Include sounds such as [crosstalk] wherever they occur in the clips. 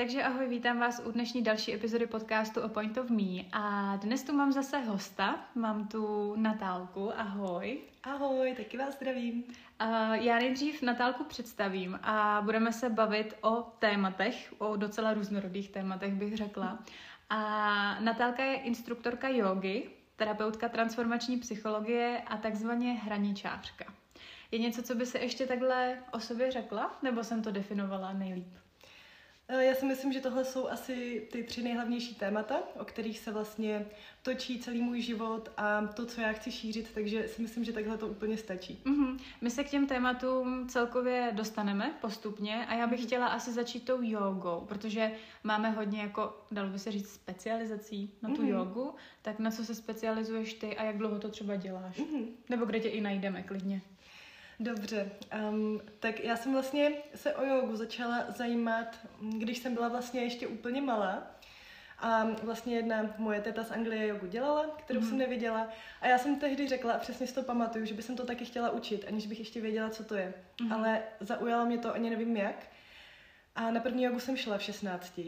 Takže ahoj, vítám vás u dnešní další epizody podcastu o Point of Me. A dnes tu mám zase hosta, mám tu Natálku, ahoj. Ahoj, taky vás zdravím. A já nejdřív Natálku představím a budeme se bavit o tématech, o docela různorodých tématech bych řekla. A Natálka je instruktorka jogy, terapeutka transformační psychologie a takzvaně hraničářka. Je něco, co by se ještě takhle o sobě řekla, nebo jsem to definovala nejlíp? Eh, já si myslím, že tohle jsou asi ty tři nejhlavnější témata, o kterých se vlastně točí celý můj život a to, co já chci šířit, takže si myslím, že takhle to úplně stačí. Mm-hmm. My se k těm tématům celkově dostaneme postupně a já bych mm-hmm. chtěla asi začít tou jogou, protože máme hodně jako, dalo by se říct, specializací na tu mm-hmm. jogu, tak na co se specializuješ ty a jak dlouho to třeba děláš? Mm-hmm. Nebo kde tě i najdeme klidně? Dobře, um, tak já jsem vlastně se o jogu začala zajímat, když jsem byla vlastně ještě úplně malá. A vlastně jedna moje teta z Anglie jogu dělala, kterou mm. jsem mhm. neviděla. A já jsem tehdy řekla, a přesně si to pamatuju, že bych to taky chtěla učit, aniž bych ještě věděla, co to je. Mm. Ale zaujalo mě to, ani nevím jak. A na první jogu jsem šla v 16.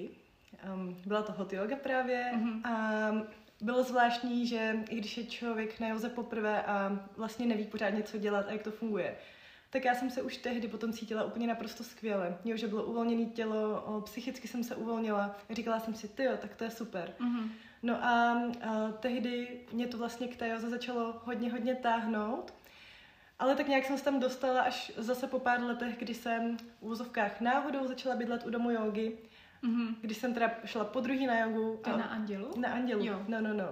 Um, byla to hot yoga právě. Mm. A bylo zvláštní, že i když je člověk na joze poprvé a vlastně neví pořádně, co dělat a jak to funguje, tak já jsem se už tehdy potom cítila úplně naprosto skvěle. Jo, že bylo uvolněné tělo, o, psychicky jsem se uvolnila. Říkala jsem si, ty tak to je super. Mm-hmm. No a, a tehdy mě to vlastně k té joze začalo hodně, hodně táhnout. Ale tak nějak jsem se tam dostala až zase po pár letech, kdy jsem v úzovkách náhodou začala bydlet u domu jogy Mm-hmm. Když jsem teda šla po druhý na jogu. To a... na Andělu? Na Andělu, jo. no, no, no.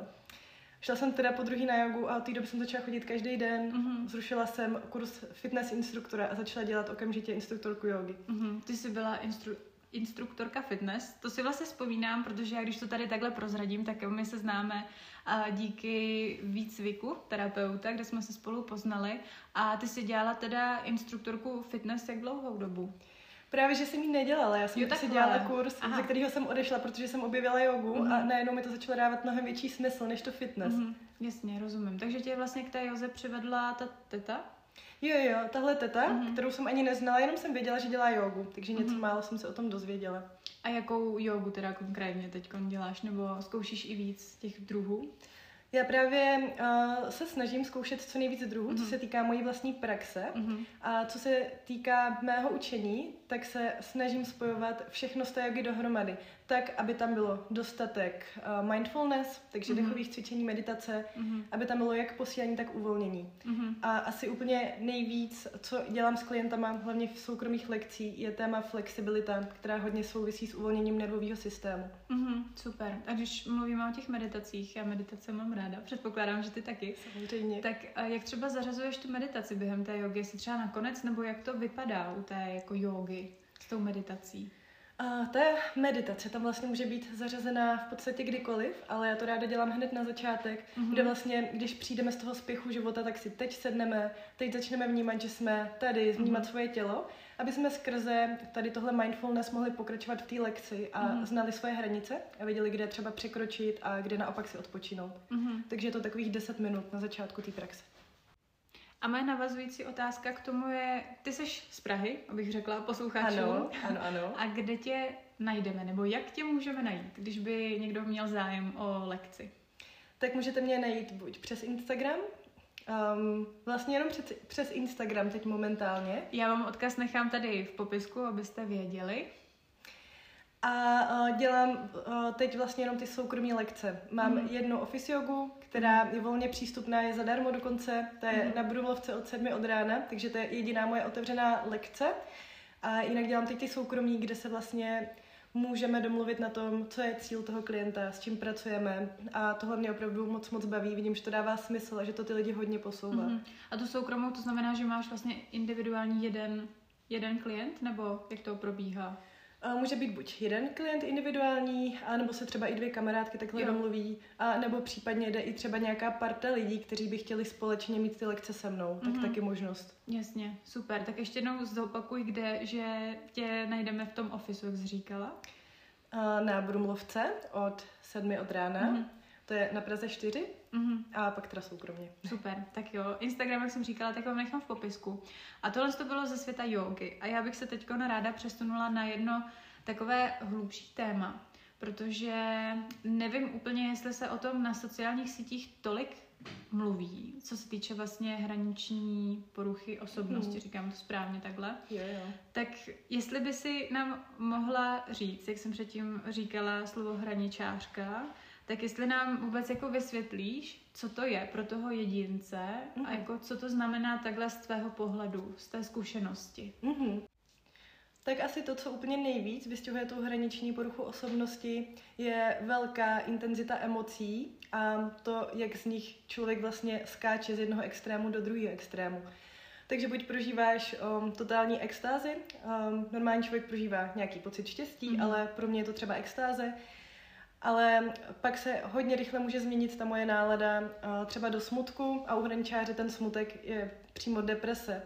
Šla jsem teda po druhý na jogu a od té doby jsem začala chodit každý den. Mm-hmm. Zrušila jsem kurz fitness instruktora a začala dělat okamžitě instruktorku jogy. Mm-hmm. Ty jsi byla instru- instruktorka fitness. To si vlastně vzpomínám, protože já když to tady takhle prozradím, tak my se známe a díky výcviku terapeuta, kde jsme se spolu poznali. A ty jsi dělala teda instruktorku fitness jak dlouhou dobu? Právě, že jsem ji nedělala, já jsem jo, si dělala kurz, Aha. ze kterého jsem odešla, protože jsem objevila jogu mm-hmm. a mhm. najednou mi to začalo dávat mnohem větší smysl než to fitness. Mm-hmm. Jasně, rozumím. Takže tě vlastně k té joze přivedla ta teta? Jo, jo, tahle teta, mm-hmm. kterou jsem ani neznala, jenom jsem věděla, že dělá jogu, takže něco mm-hmm. málo jsem se o tom dozvěděla. A jakou jogu teda konkrétně teď děláš, nebo zkoušíš i víc těch druhů? Já právě uh, se snažím zkoušet co nejvíc druhů, mm-hmm. co mhm. se týká mojí vlastní praxe. Mm-hmm. A co se týká mého učení, tak se snažím spojovat všechno z té jogy dohromady tak, aby tam bylo dostatek uh, mindfulness, takže mm-hmm. dechových cvičení, meditace, mm-hmm. aby tam bylo jak posílení, tak uvolnění. Mm-hmm. A asi úplně nejvíc, co dělám s klientama, hlavně v soukromých lekcích, je téma flexibilita, která hodně souvisí s uvolněním nervového systému. Mm-hmm, super. A když mluvíme o těch meditacích, já meditace mám ráda, předpokládám, že ty taky. Samozřejmě. Tak a jak třeba zařazuješ tu meditaci během té jogy, jestli třeba nakonec, nebo jak to vypadá u té jako jogy s tou meditací? A ta meditace tam vlastně může být zařazená v podstatě kdykoliv, ale já to ráda dělám hned na začátek, mm-hmm. kde vlastně, když přijdeme z toho spěchu života, tak si teď sedneme, teď začneme vnímat, že jsme tady, vnímat mm-hmm. svoje tělo, aby jsme skrze tady tohle mindfulness mohli pokračovat v té lekci a mm-hmm. znali svoje hranice a věděli, kde třeba překročit a kde naopak si odpočinout. Mm-hmm. Takže je to takových 10 minut na začátku té praxe. A moje navazující otázka k tomu je, ty jsi z Prahy, abych řekla posluchačům. Ano, ano, ano. A kde tě najdeme, nebo jak tě můžeme najít, když by někdo měl zájem o lekci? Tak můžete mě najít buď přes Instagram, Um, vlastně jenom přes, přes Instagram teď momentálně. Já vám odkaz nechám tady v popisku, abyste věděli. A uh, dělám uh, teď vlastně jenom ty soukromé lekce. Mám mm. jednu office jogu, která je volně přístupná, je zadarmo dokonce. To je mm. na Brumlovce od sedmi od rána, takže to je jediná moje otevřená lekce. A jinak dělám teď ty soukromí, kde se vlastně můžeme domluvit na tom, co je cíl toho klienta, s čím pracujeme. A tohle mě opravdu moc, moc baví. Vidím, že to dává smysl a že to ty lidi hodně posouvá. Mm-hmm. A tu soukromou, to znamená, že máš vlastně individuální jeden, jeden klient, nebo jak to probíhá? Může být buď jeden klient individuální, nebo se třeba i dvě kamarádky takhle jo. domluví, a nebo případně jde i třeba nějaká parta lidí, kteří by chtěli společně mít ty lekce se mnou, tak mm-hmm. taky možnost. Jasně, super. Tak ještě jednou zopakuj, kde, že tě najdeme v tom ofisu, jak jsi říkala. Na Brumlovce od sedmi od rána. Mm-hmm. To je na Praze 4 mm-hmm. a pak teda soukromně. Super, tak jo. Instagram, jak jsem říkala, tak vám nechám v popisku. A tohle to bylo ze světa jogy. A já bych se teď ráda přesunula na jedno takové hlubší téma, protože nevím úplně, jestli se o tom na sociálních sítích tolik mluví, co se týče vlastně hraniční poruchy osobnosti, hmm. říkám to správně takhle. Jo, jo. Tak jestli by si nám mohla říct, jak jsem předtím říkala slovo hraničářka, tak jestli nám vůbec jako vysvětlíš, co to je pro toho jedince mm-hmm. a jako co to znamená takhle z tvého pohledu, z té zkušenosti. Mm-hmm. Tak asi to, co úplně nejvíc vystihuje tu hraniční poruchu osobnosti, je velká intenzita emocí a to, jak z nich člověk vlastně skáče z jednoho extrému do druhého extrému. Takže buď prožíváš um, totální extázi, um, normální člověk prožívá nějaký pocit štěstí, mm-hmm. ale pro mě je to třeba extáze, ale pak se hodně rychle může změnit ta moje nálada uh, třeba do smutku a u hraničáře ten smutek je přímo deprese.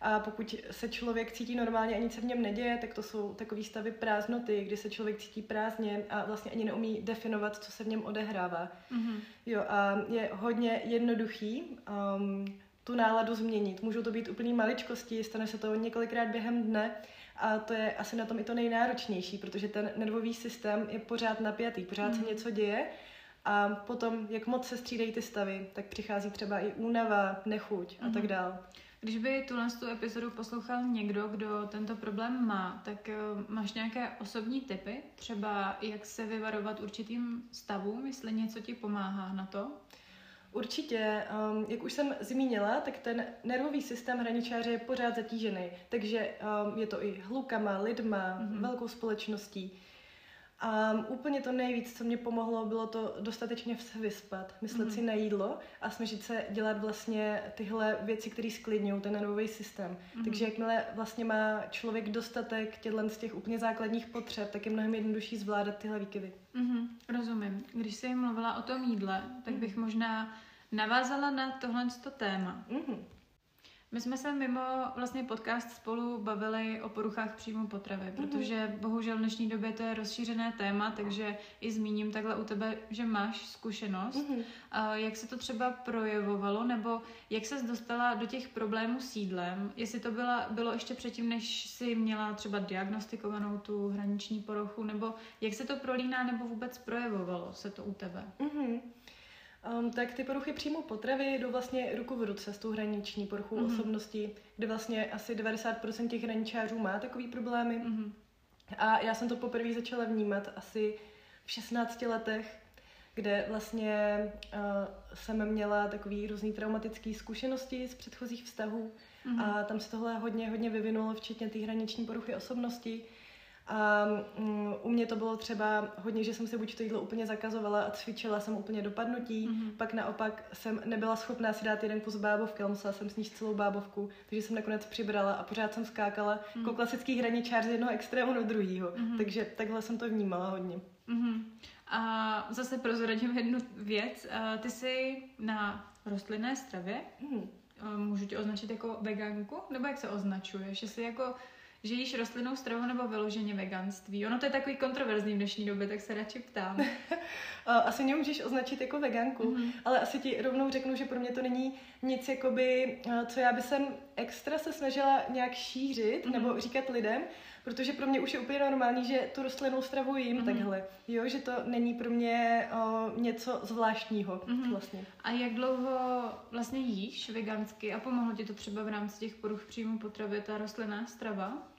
A pokud se člověk cítí normálně a nic se v něm neděje, tak to jsou takové stavy prázdnoty, kdy se člověk cítí prázdně a vlastně ani neumí definovat, co se v něm odehrává. Mm-hmm. Jo, a je hodně jednoduchý um, tu náladu změnit. Můžou to být úplný maličkosti, stane se to několikrát během dne a to je asi na tom i to nejnáročnější, protože ten nervový systém je pořád napjatý, pořád mm. se mhm. něco děje a potom, jak moc se střídají ty stavy, tak přichází třeba i únava, nechuť a mm. tak mhm. dál. Když by tuhle tu epizodu poslouchal někdo, kdo tento problém má, tak uh, máš nějaké osobní typy? Třeba jak se vyvarovat určitým stavům, jestli něco ti pomáhá na to? Určitě, um, jak už jsem zmínila, tak ten nervový systém hraničáře je pořád zatížený, takže um, je to i hlukama, lidma, mm-hmm. velkou společností. A úplně to nejvíc, co mě pomohlo, bylo to dostatečně se vyspat, myslet mm. si na jídlo a snažit se dělat vlastně tyhle věci, které sklidňují ten nervový systém. Mm. Takže jakmile vlastně má člověk dostatek těchto z těch úplně základních potřeb, tak je mnohem jednodušší zvládat tyhle výkyvy. Mm, rozumím. Když jsi mluvila o tom jídle, tak mm. bych možná navázala na tohle téma. Mm. My jsme se mimo vlastně podcast spolu bavili o poruchách příjmu potravy, mm-hmm. protože bohužel v dnešní době to je rozšířené téma, takže i zmíním takhle u tebe, že máš zkušenost. Mm-hmm. A jak se to třeba projevovalo, nebo jak se dostala do těch problémů s jídlem? Jestli to byla, bylo ještě předtím, než jsi měla třeba diagnostikovanou tu hraniční poruchu, nebo jak se to prolíná, nebo vůbec projevovalo se to u tebe? Mm-hmm. Um, tak ty poruchy příjmu potravy jdou vlastně ruku v ruce s tou hraniční poruchou mm-hmm. osobnosti, kde vlastně asi 90% těch hraničářů má takový problémy. Mm-hmm. A já jsem to poprvé začala vnímat asi v 16 letech, kde vlastně uh, jsem měla takový různý traumatický zkušenosti z předchozích vztahů mm-hmm. a tam se tohle hodně, hodně vyvinulo, včetně té hraniční poruchy osobnosti. A um, u mě to bylo třeba hodně, že jsem se buď to jídlo úplně zakazovala a cvičila jsem úplně dopadnutí, mm-hmm. pak naopak jsem nebyla schopná si dát jeden kus bábovky, ale musela jsem sníst celou bábovku, takže jsem nakonec přibrala a pořád jsem skákala mm-hmm. jako klasický hraničář z jednoho extrému do druhého. Mm-hmm. Takže takhle jsem to vnímala hodně. Mm-hmm. A zase prozradím jednu věc. Ty jsi na rostlinné stravě, mm-hmm. můžu tě označit jako veganku, nebo jak se označuješ? Jestli jako že jíš rostlinnou stravu nebo vyloženě veganství? Ono to je takový kontroverzní v dnešní době, tak se radši ptám. [laughs] asi mě můžeš označit jako veganku, mm-hmm. ale asi ti rovnou řeknu, že pro mě to není nic, jakoby, eh, co já by jsem extra se snažila nějak šířit mm-hmm. nebo říkat lidem, protože pro mě už je úplně normální, že tu rostlinnou stravu jím mm-hmm. takhle. Jo, že to není pro mě o, něco zvláštního mm-hmm. vlastně. A jak dlouho vlastně jíš vegansky a pomohlo ti to třeba v rámci těch poruch příjmu potravy ta rostlinná strava?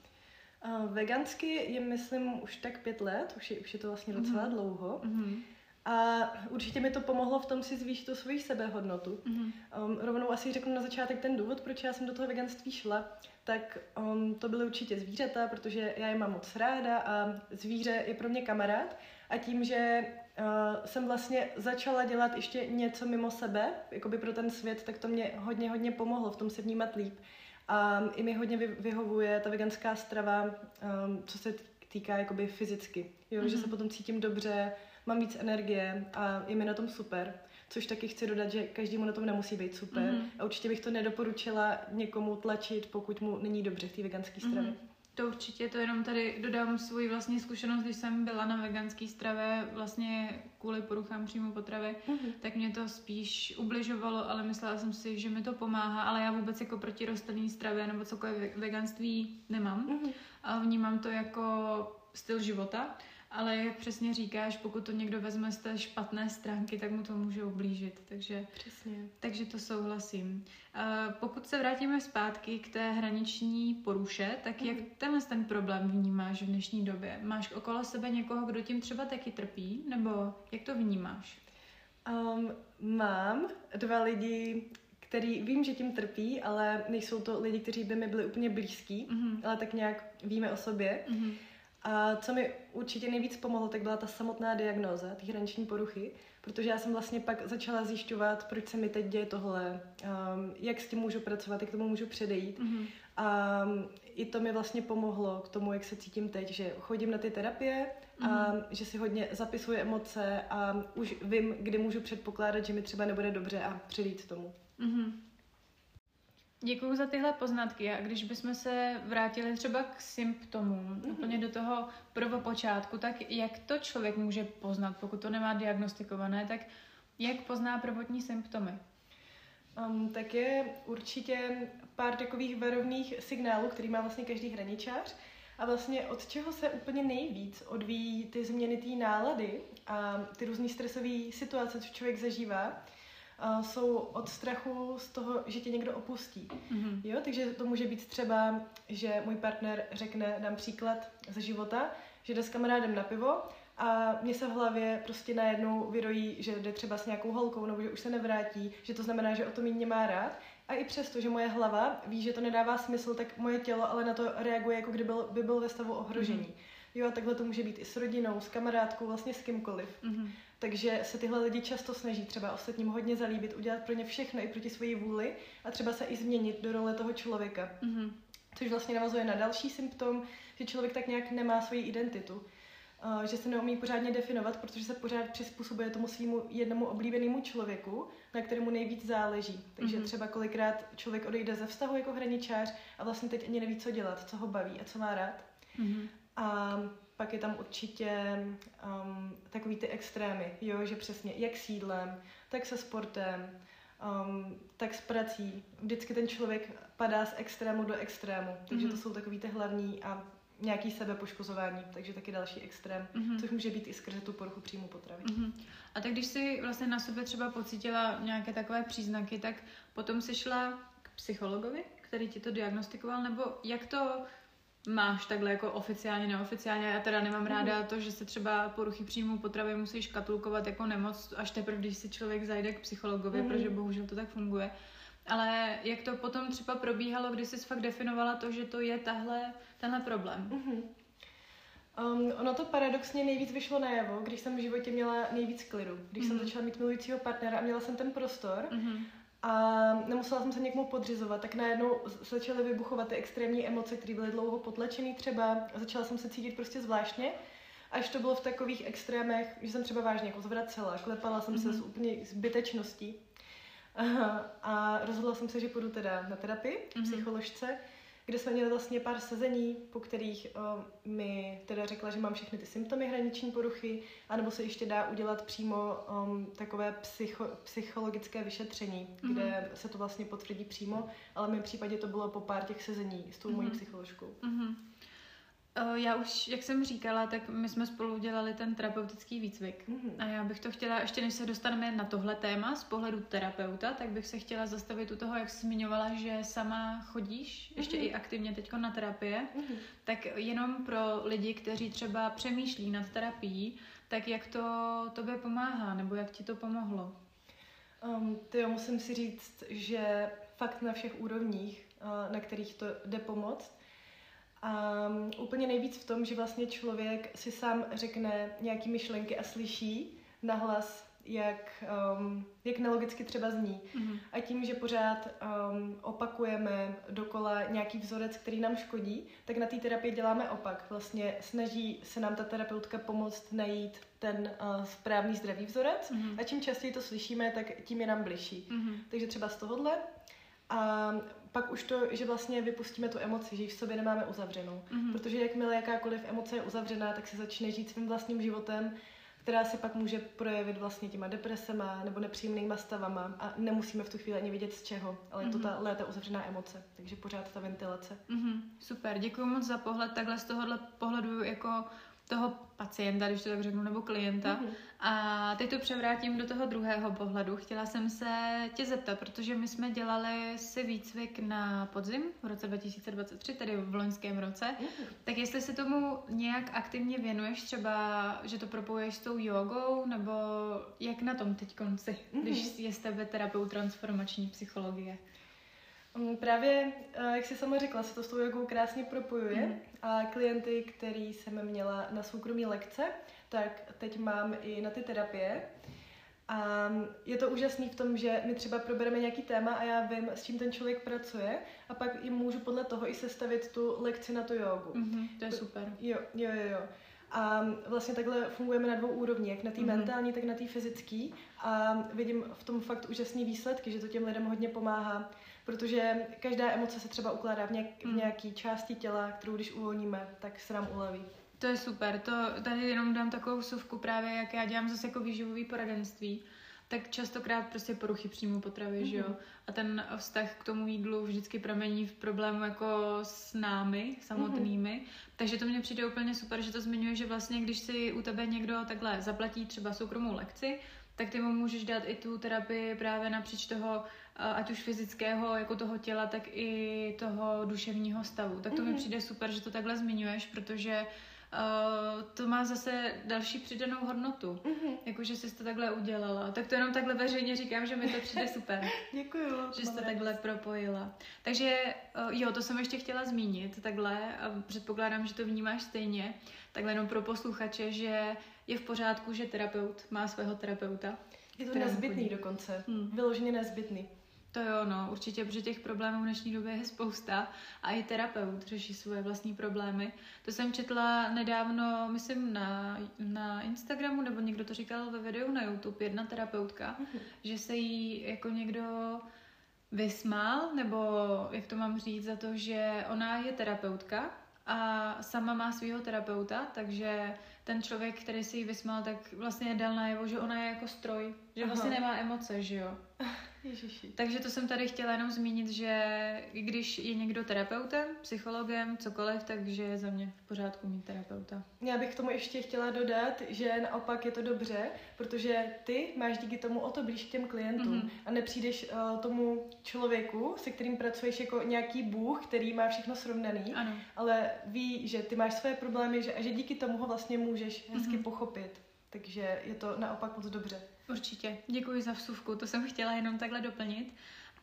Uh, vegansky je, myslím, už tak pět let, už je, už je to vlastně docela mm-hmm. dlouho. Mm-hmm. A určitě mi to pomohlo v tom si zvýšit tu svoji sebehodnotu. Mm-hmm. Um, rovnou asi řeknu na začátek ten důvod, proč já jsem do toho veganství šla, tak um, to byly určitě zvířata, protože já je mám moc ráda a zvíře je pro mě kamarád. A tím, že uh, jsem vlastně začala dělat ještě něco mimo sebe, jakoby pro ten svět, tak to mě hodně, hodně pomohlo v tom se vnímat líp. A i mi hodně vyhovuje ta veganská strava, um, co se týká jakoby fyzicky. Jo, mm-hmm. že se mhm. potom cítím dobře, mám víc energie a je mi na tom super. Což taky chci dodat, že každému na tom nemusí být super. Mm-hmm. A určitě bych to nedoporučila někomu tlačit, pokud mu není dobře v té veganské stravě. Mm-hmm. To určitě, to jenom tady dodám svoji vlastní zkušenost, když jsem byla na veganské stravě vlastně kvůli poruchám příjmu potravy, mm-hmm. tak mě to spíš ubližovalo, ale myslela jsem si, že mi to pomáhá, ale já vůbec jako proti rostlinné stravě nebo cokoliv veganství nemám. Mm-hmm. A vnímám to jako styl života, ale jak přesně říkáš, pokud to někdo vezme z té špatné stránky, tak mu to může ublížit. Takže, Přesně. takže to souhlasím. Uh, pokud se vrátíme zpátky k té hraniční poruše, tak jak tenhle ten problém vnímáš v dnešní době? Máš okolo sebe někoho, kdo tím třeba taky trpí? Nebo jak to vnímáš? Um, mám dva lidi, který vím, že tím trpí, ale nejsou to lidi, kteří by mi byli úplně blízkí, Mhm. ale tak nějak víme o sobě. Mhm. A co mi určitě nejvíc pomohlo, tak byla ta samotná diagnóza, ty hraniční poruchy, protože já jsem vlastně pak začala zjišťovat, proč se mi teď děje tohle, um, jak s tím můžu pracovat, jak tomu můžu předejít. Mhm. A i to mi vlastně pomohlo k tomu, jak se cítím teď, že chodím na ty terapie a že si hodně zapisuji emoce a už vím, kdy můžu předpokládat, že mi třeba nebude dobře a předejít tomu. Mhm. Děkuji za tyhle poznatky a když bychom se vrátili třeba k symptomům, mm-hmm. úplně do toho prvopočátku, tak jak to člověk může poznat, pokud to nemá diagnostikované, tak jak pozná prvotní symptomy? Um, tak je určitě pár takových varovných signálů, který má vlastně každý hraničář. A vlastně od čeho se úplně nejvíc odvíjí ty změny té nálady a ty různé stresové situace, co člověk zažívá, jsou od strachu z toho, že tě někdo opustí. Mhm. Jo, takže to může být třeba, že můj partner řekne, dám příklad ze života, že jde s kamarádem na pivo a mě se v hlavě prostě najednou vyrojí, že jde třeba s nějakou holkou nebo že už se nevrátí, že to znamená, že o to mě má rád. A i přesto, že moje hlava ví, že to nedává smysl, tak moje tělo ale na to reaguje, jako kdyby byl, by byl ve stavu ohrožení. Jo, a takhle to může být i s rodinou, s kamarádkou, vlastně s kýmkoliv. Mhm. Takže se tyhle lidi často snaží třeba ostatním hodně zalíbit, udělat pro ně všechno i proti své vůli a třeba se i změnit do role toho člověka. Mhm. Což vlastně navazuje na další symptom, že člověk tak nějak nemá svoji identitu. Uh, že se neumí pořádně definovat, protože se pořád přizpůsobuje tomu svýmu jednomu oblíbenému člověku, na kterému nejvíc záleží. Takže Mhm. třeba kolikrát člověk odejde ze vztahu jako hraničář a vlastně teď ani neví, co dělat, co ho baví a co má rád. Mhm. A pak je tam určitě um, takový ty extrémy, jo, že přesně jak s jídlem, tak se sportem, um, tak s prací. Vždycky ten člověk padá z extrému do extrému, takže Mhm. to jsou takový ty hlavní a nějaký sebepoškozování, takže taky další extrém, Mhm. což může být i skrze tu poruchu příjmu potravy. Mhm. A tak když jsi vlastně na sobě třeba pocítila nějaké takové příznaky, tak potom jsi šla k psychologovi, který ti to diagnostikoval, nebo jak to máš takhle jako oficiálně, neoficiálně? Já teda nemám ráda to, že se třeba poruchy příjmu potravy musí škatulkovat jako nemoc, až teprve, když si člověk zajde k psychologovi, Mhm. protože bohužel to tak funguje. Ale jak to potom třeba probíhalo, kdy jsi fakt definovala to, že to je tahle, tenhle problém? Mhm. Um, ono to paradoxně nejvíc vyšlo najevo, když jsem v životě měla nejvíc klidu. Když Mhm. jsem začala mít milujícího partnera a měla jsem ten prostor, Mhm. A nemusela jsem se někomu podřizovat, tak najednou začaly vybuchovat ty extrémní emoce, které byly dlouho potlačené třeba. A začala jsem se cítit prostě zvláštně. Až to bylo v takových extrémech, že jsem třeba vážně jako zvracela, klepala jsem se Mhm. z úplně zbytečností. A, [laughs] a rozhodla jsem se, že půjdu teda na terapii k Mhm. psycholožce, kde jsme měli vlastně pár sezení, po kterých o, mi teda řekla, že mám všechny ty symptomy hraniční poruchy, anebo se ještě dá udělat přímo um, takové psycho, psychologické vyšetření, Mhm. kde se to vlastně potvrdí přímo, ale v mém případě to bylo po pár těch sezení s tou mojí Mhm. psycholožkou. Mhm. Eh, Já už, jak jsem říkala, tak my jsme spolu dělali ten terapeutický výcvik. Mhm. A já bych to chtěla, ještě než se dostaneme na tohle téma z pohledu terapeuta, tak bych se chtěla zastavit u toho, jak jsi zmiňovala, že sama chodíš ještě Mhm. i aktivně teď na terapie. Mhm. Tak jenom pro lidi, kteří třeba přemýšlí nad terapií, tak jak to tobě pomáhá, nebo jak ti to pomohlo? Um, ty jo, musím si říct, že fakt na všech úrovních, uh, na kterých to jde pomoct. A um, úplně nejvíc v tom, že vlastně člověk si sám řekne nějaký myšlenky a slyší nahlas, jak, um, jak nelogicky třeba zní. Mhm. A tím, že pořád um, opakujeme dokola nějaký vzorec, který nám škodí, tak na té terapii děláme opak. Vlastně snaží se nám ta terapeutka pomoct najít ten uh, správný zdravý vzorec. Mhm. A čím častěji to slyšíme, tak tím je nám bližší. Mhm. Takže třeba z tohohle. A pak už to, že vlastně vypustíme tu emoci, že ji v sobě nemáme uzavřenou. Mhm. Protože jakmile jakákoliv emoce je uzavřená, tak se začne žít svým vlastním životem, která se pak může projevit vlastně těma depresema nebo nepříjemnýma stavama a nemusíme v tu chvíli ani vědět z čeho, ale je to ta léta uzavřená emoce, takže pořád ta ventilace. Mhm, super, děkuji moc za pohled takhle z tohohle pohledu jako toho pacienta, když to tak řeknu, nebo klienta. Mm-hmm. A teď to převrátím do toho druhého pohledu. Chtěla jsem se tě zeptat, protože my jsme dělali si výcvik na podzim v roce 2023, tedy v loňském roce. Mm-hmm. Tak jestli se tomu nějak aktivně věnuješ, třeba, že to propojuješ s tou jogou, nebo jak na tom teď konci, mm-hmm. když je z tebe terapeut transformační psychologie? Mm, právě, eh, jak jsi sama řekla, se to s tou jogou krásně propojuje mm. a klienty, který jsem měla na soukromí lekce, tak teď mám i na ty terapie. A je to úžasný v tom, že my třeba probereme nějaký téma a já vím, s čím ten člověk pracuje a pak jim můžu podle toho i sestavit tu lekci na tu jogu. Mm-hmm, to je super. Jo, jo, jo. jo. A vlastně takhle fungujeme na dvou úrovních, jak na té mm-hmm. mentální, tak na té fyzické. A vidím v tom fakt úžasný výsledky, že to těm lidem hodně pomáhá protože každá emoce se třeba ukládá v, nějak, v hmm. nějaký části těla, kterou když uvolníme, tak se nám uleví. To je super, to tady jenom dám takovou suvku právě, jak já dělám zase jako výživový poradenství, tak častokrát prostě poruchy příjmu potravy, mm-hmm. že jo? Mhm. A ten vztah k tomu jídlu vždycky pramení v problému jako s námi samotnými. Mm-hmm. Takže to mně přijde úplně super, že to zmiňuje, že vlastně když si u tebe někdo takhle zaplatí třeba soukromou lekci, tak ty mu můžeš dát i tu terapii právě napříč toho, ať už fyzického, jako toho těla, tak i toho duševního stavu. Tak to mm-hmm. mi mhm. přijde super, že to takhle zmiňuješ, protože Uh, to má zase další přidanou hodnotu, mm-hmm. jakože jsi to takhle udělala. Tak to jenom takhle veřejně říkám, že mi to přijde [laughs] super. Děkuju. Že jsi to takhle propojila. Takže uh, jo, to jsem ještě chtěla zmínit takhle a předpokládám, že to vnímáš stejně. Takhle jenom pro posluchače, že je v pořádku, že terapeut má svého terapeuta. Je to nezbytný chodí. dokonce. Hmm. Vyloženě nezbytný. To jo, no, určitě, protože těch problémů v dnešní době je spousta a i terapeut řeší svoje vlastní problémy. To jsem četla nedávno, myslím, na, na Instagramu, nebo někdo to říkal ve videu na YouTube, jedna terapeutka, mm-hmm. že se jí jako někdo vysmál, nebo jak to mám říct, za to, že ona je terapeutka a sama má svého terapeuta, takže ten člověk, který si ji vysmál, tak vlastně dal najevo, že ona je jako stroj, že Aha. vlastně nemá emoce, že jo. [laughs] Ježiši. Takže to jsem tady chtěla jenom zmínit, že když je někdo terapeutem, psychologem, cokoliv, takže je za mě v pořádku mít terapeuta. Já bych k tomu ještě chtěla dodat, že naopak je to dobře, protože ty máš díky tomu o to blíž k těm klientům mm-hmm. a nepřijdeš uh, tomu člověku, se kterým pracuješ jako nějaký bůh, který má všechno srovnaný, ano. ale ví, že ty máš své problémy že, a že díky tomu ho vlastně můžeš hezky mm-hmm. pochopit. Takže je to naopak moc dobře. Určitě. Děkuji za vsuvku, to jsem chtěla jenom takhle doplnit.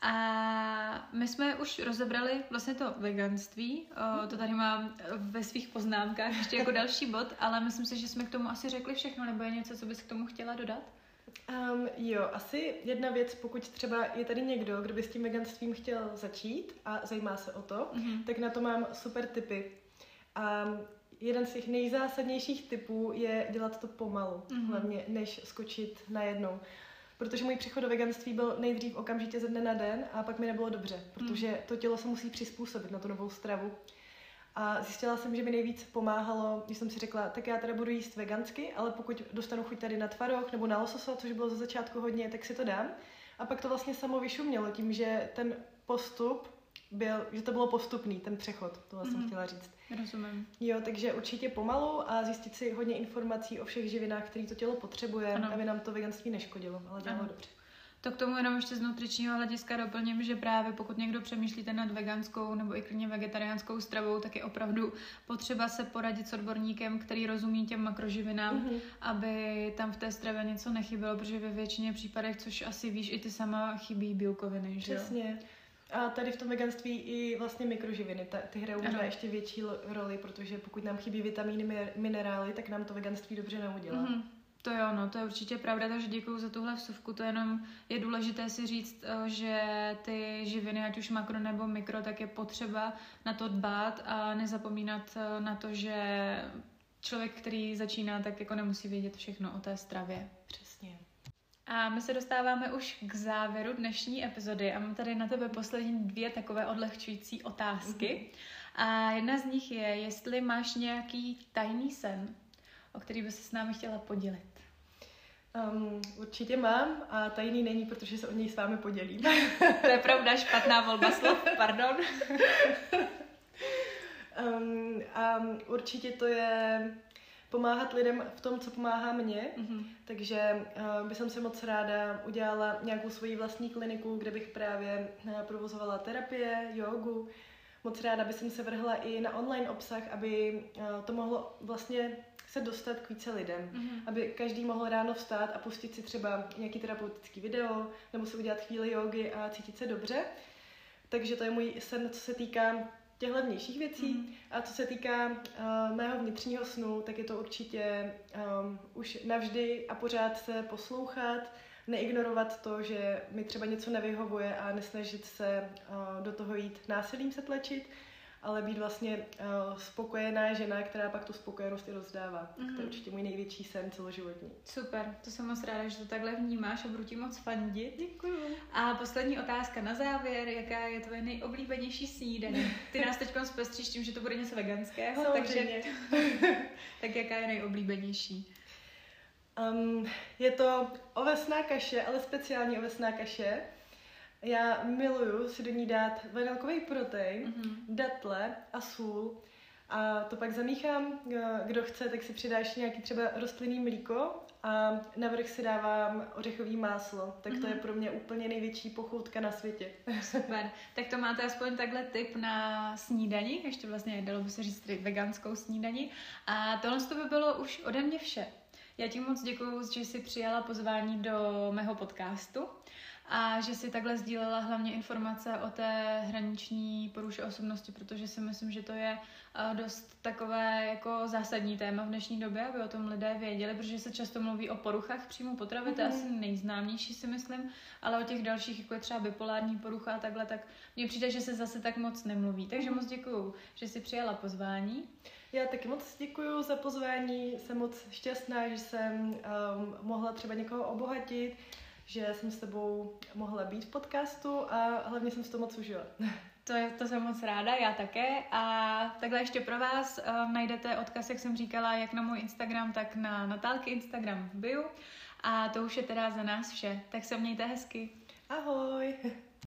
A my jsme už rozebrali vlastně to veganství, o, to tady mám ve svých poznámkách [laughs] ještě jako další bod, ale myslím si, že jsme k tomu asi řekli všechno, nebo je něco, co bys k tomu chtěla dodat? Um, jo, asi jedna věc, pokud třeba je tady někdo, kdo by s tím veganstvím chtěl začít a zajímá se o to, mm-hmm. tak na to mám super tipy. Um, jeden z těch nejzásadnějších typů je dělat to pomalu, mm-hmm. hlavně než skočit najednou. Protože můj příchod do veganství byl nejdřív okamžitě ze dne na den a pak mi nebylo dobře, protože mm. to tělo se musí přizpůsobit na tu novou stravu. A zjistila jsem, že mi nejvíc pomáhalo, když jsem si řekla, tak já teda budu jíst vegansky, ale pokud dostanu chuť tady na tvaroh nebo na lososa, což bylo za začátku hodně, tak si to dám. A pak to vlastně samo vyšumělo tím, že ten postup byl, že to bylo postupný, ten přechod, to mm-hmm. jsem mhm. chtěla říct. Rozumím. Jo, takže určitě pomalu a zjistit si hodně informací o všech živinách, které to tělo potřebuje, ano. aby nám to veganství neškodilo, ale dělalo ano. dobře. To k tomu jenom ještě z nutričního hlediska doplním, že právě pokud někdo přemýšlíte nad veganskou nebo i klidně vegetariánskou stravou, tak je opravdu potřeba se poradit s odborníkem, který rozumí těm makroživinám, mm-hmm. aby tam v té stravě něco nechybělo, protože ve většině případech, což asi víš, i ty sama chybí bílkoviny, že Přesně. Jo? A tady v tom veganství i vlastně mikroživiny, ta, ty hrajou možná ještě větší roli, protože pokud nám chybí vitamíny, minerály, tak nám to veganství dobře neudělá. Mm-hmm. To jo, no, to je určitě pravda, takže děkuji za tuhle vsuvku. To jenom je důležité si říct, eh, že ty živiny, ať už makro nebo mikro, tak je potřeba na to dbát a nezapomínat eh, na to, že člověk, který začíná, tak jako nemusí vědět všechno o té stravě. Přesně. A my se dostáváme už k závěru dnešní epizody a mám tady na tebe poslední dvě takové odlehčující otázky. Mm-hmm. A jedna z nich je, jestli máš nějaký tajný sen, o který by se s námi chtěla podělit. Um, určitě mám a tajný není, protože se o něj s vámi podělím. [laughs] to je pravda, špatná volba slov, [laughs] pardon. um, um, určitě to je pomáhat lidem v tom, co pomáhá mně. Mm-hmm. Takže uh, bych se moc ráda udělala nějakou svoji vlastní kliniku, kde bych právě uh, provozovala terapie, jogu. Moc ráda bych se vrhla i na online obsah, aby uh, to mohlo vlastně se dostat k více lidem. Mm-hmm. Aby každý mohl ráno vstát a pustit si třeba nějaký terapeutický video, nebo si udělat chvíli jogy a cítit se dobře. Takže to je můj sen, co se týká těchto vnějších věcí. Mm. A co se týká uh, mého vnitřního snu, tak je to určitě um, už navždy a pořád se poslouchat, neignorovat to, že mi třeba něco nevyhovuje a nesnažit se uh, do toho jít násilím se tlačit, ale být vlastně uh, spokojená žena, která pak tu spokojenost i rozdává. Mm-hmm. To je mhm. určitě můj největší sen celoživotní. Super, to jsem moc ráda, že to takhle vnímáš a budu ti moc fandit. Děkuju. A poslední otázka na závěr, jaká je tvoje nejoblíbenější snídaně? Ty nás teď zpestříš tím, že to bude něco veganského, takže [laughs] tak jaká je nejoblíbenější? Um, je to ovesná kaše, ale speciální ovesná kaše já miluju si do ní dát vanilkový protein, mm-hmm. datle a sůl a to pak zamíchám, kdo chce, tak si přidáš nějaký třeba rostlinný mlíko a navrch si dávám ořechový máslo. Tak to mm-hmm. je pro mě úplně největší pochoutka na světě. Super. [laughs] Tak to máte aspoň takhle tip na snídani, ještě vlastně dalo by se říct veganskou snídani. A tohle to by bylo už ode mě vše. Já ti moc děkuji, že jsi přijala pozvání do mého podcastu a že si takhle sdílela hlavně informace o té hraniční poruše osobnosti, protože si myslím, že to je eh, dost takové jako zásadní téma v dnešní době, aby o tom lidé věděli, protože se často mluví o poruchách příjmu potravy, mm-hmm. to je mhm. asi nejznámější si myslím, ale o těch dalších, jako je třeba bipolární porucha a takhle, tak mně přijde, že se zase tak moc nemluví. Takže moc děkuju, že jsi přijala pozvání. Já taky moc děkuji za pozvání, jsem moc šťastná, že jsem um, mohla třeba někoho obohatit, že jsem s tebou mohla být v podcastu a hlavně jsem s to moc užila. [laughs] To, je, to jsem moc ráda, já také. A takhle ještě pro vás uh, najdete odkaz, jak jsem říkala, jak na můj Instagram, tak na Natálky Instagram v bio. A to už je teda za nás vše. Tak se mějte hezky. Ahoj! [laughs]